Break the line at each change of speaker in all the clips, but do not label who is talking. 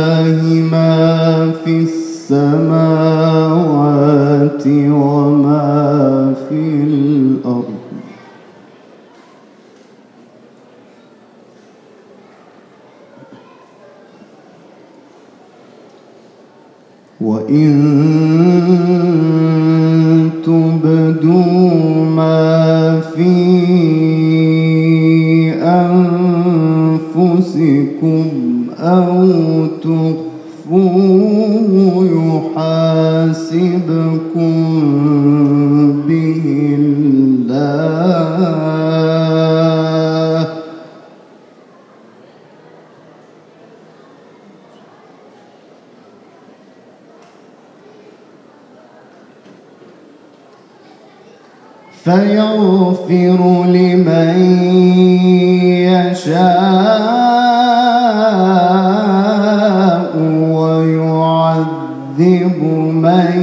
لله ما في السماوات وما به الله. فيغفر لمن يشاء. من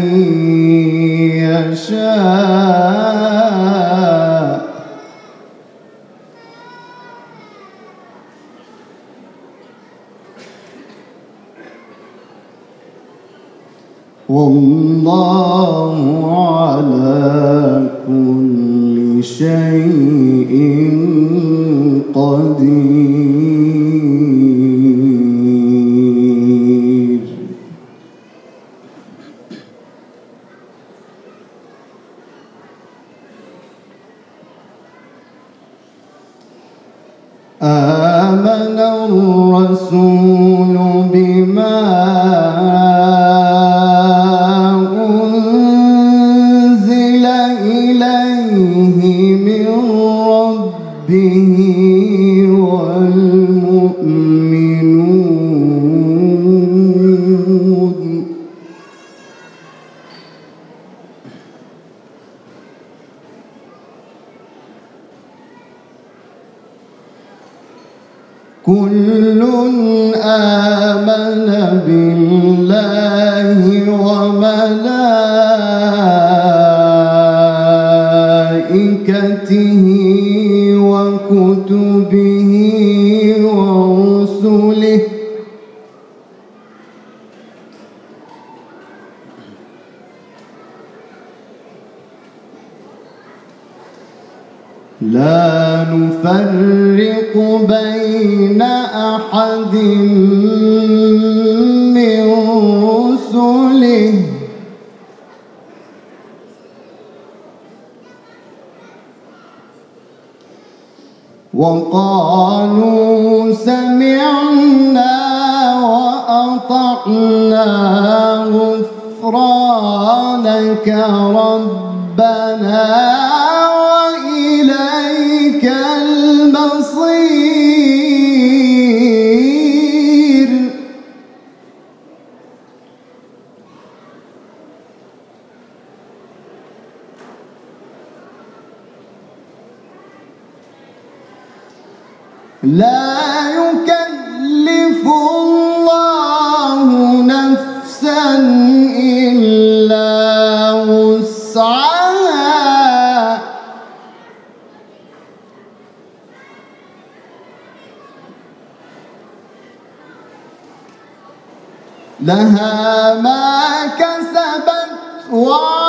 يشاء والله على كل شيء آمن الرسول كل آمن بالله وملائكته وكتبه ورسله. لا نفرق بين أحد من رسله. وقالوا سمعنا وأطعنا غفرانك ربنا. لا يكلف الله نفسا إلا وسعها. لها ما كسبت وعليها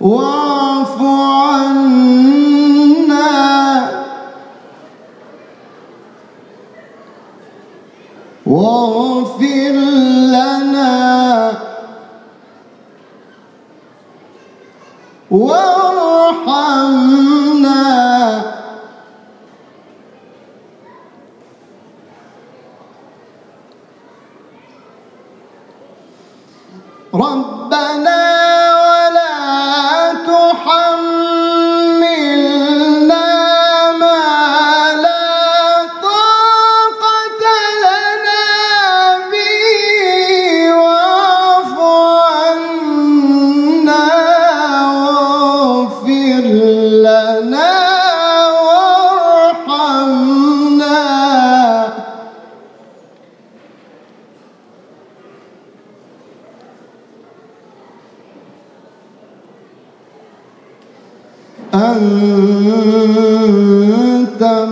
واعف عنا. واعف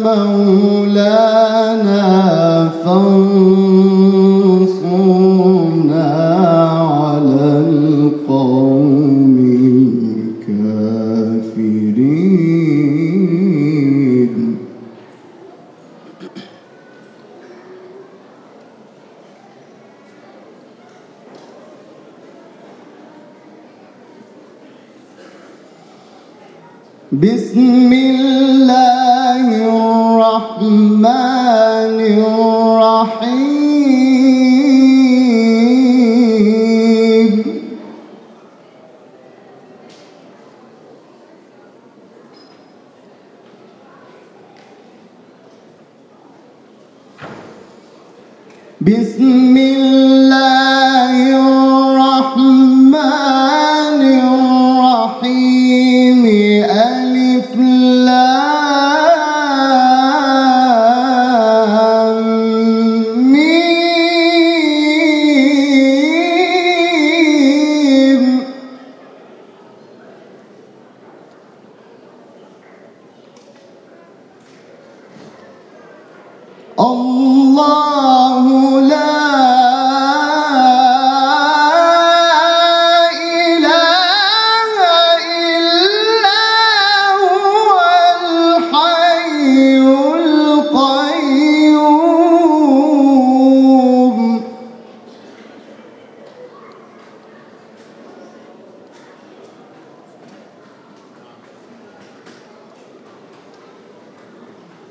من الرحمن الرحيم.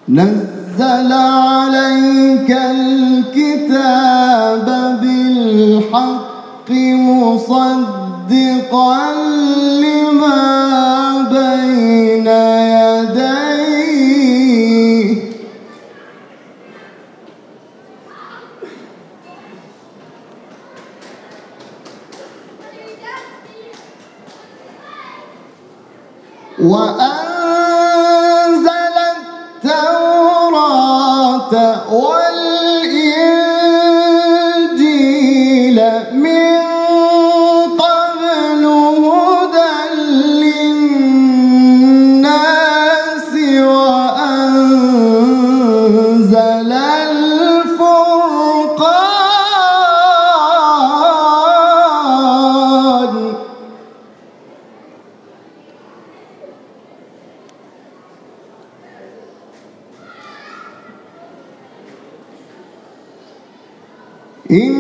نزل عليك الكتاب بالحق مصدقا لما بين يديه. وأن nota, إن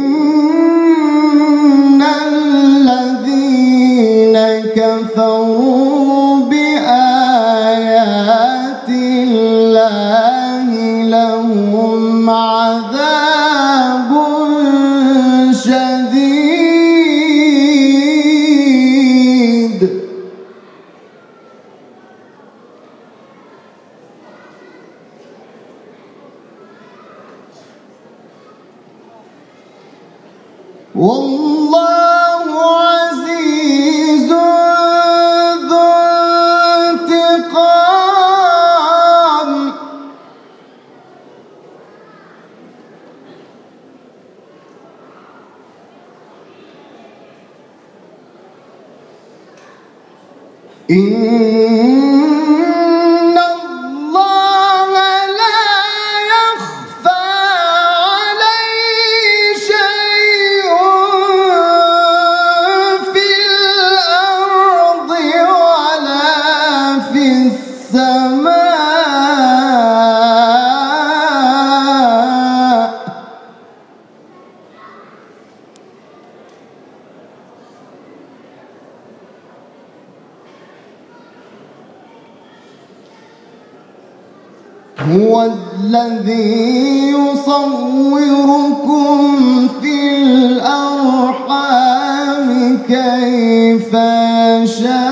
الذين كفروا والله عزيز ذو انتقام. إن الذي يصوركم في الأرحام كيف يشاء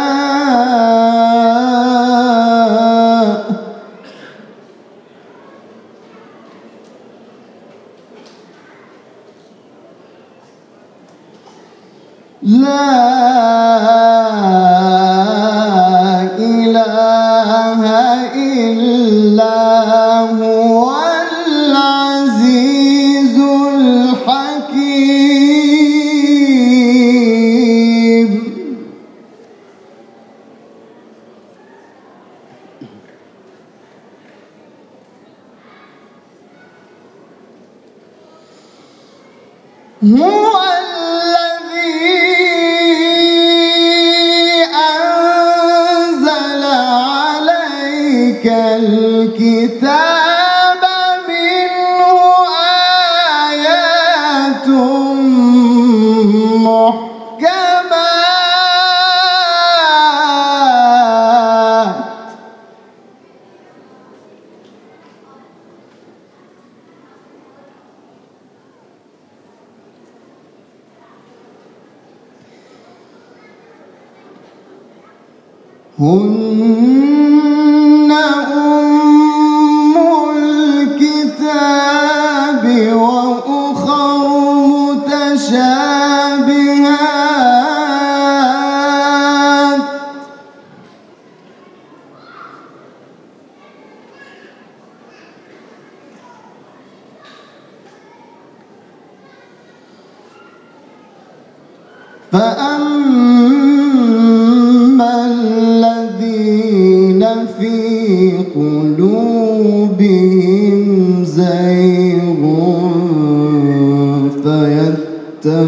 هن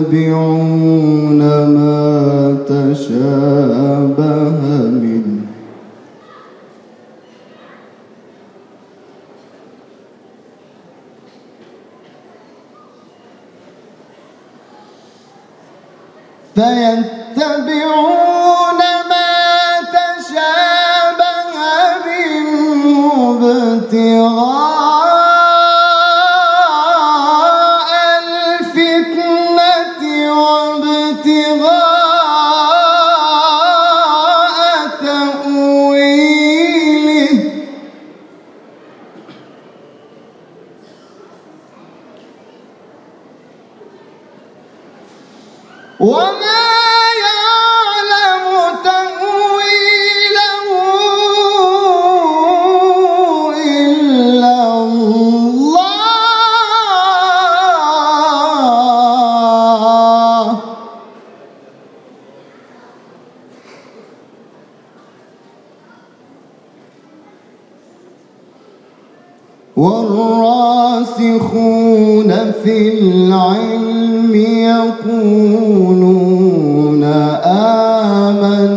فيتبعون ما تشابه فيتبعون ما تشابه منه ابتغاء والراسخون في العلم يقولون آمنا.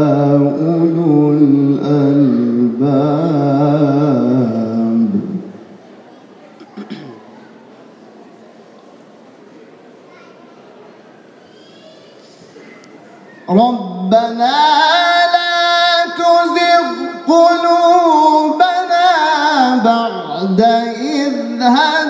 ربنا لا تزغ قلوبنا بعد إذ هديتنا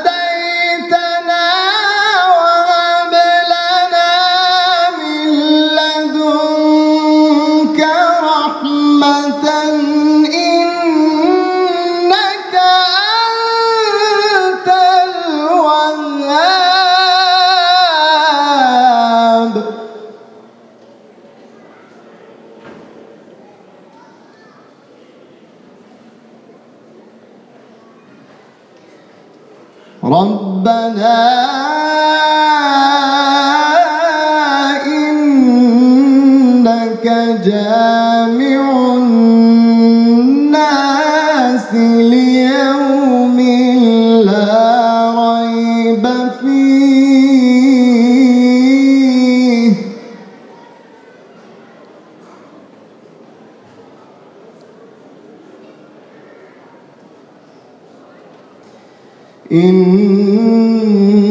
ربنا إن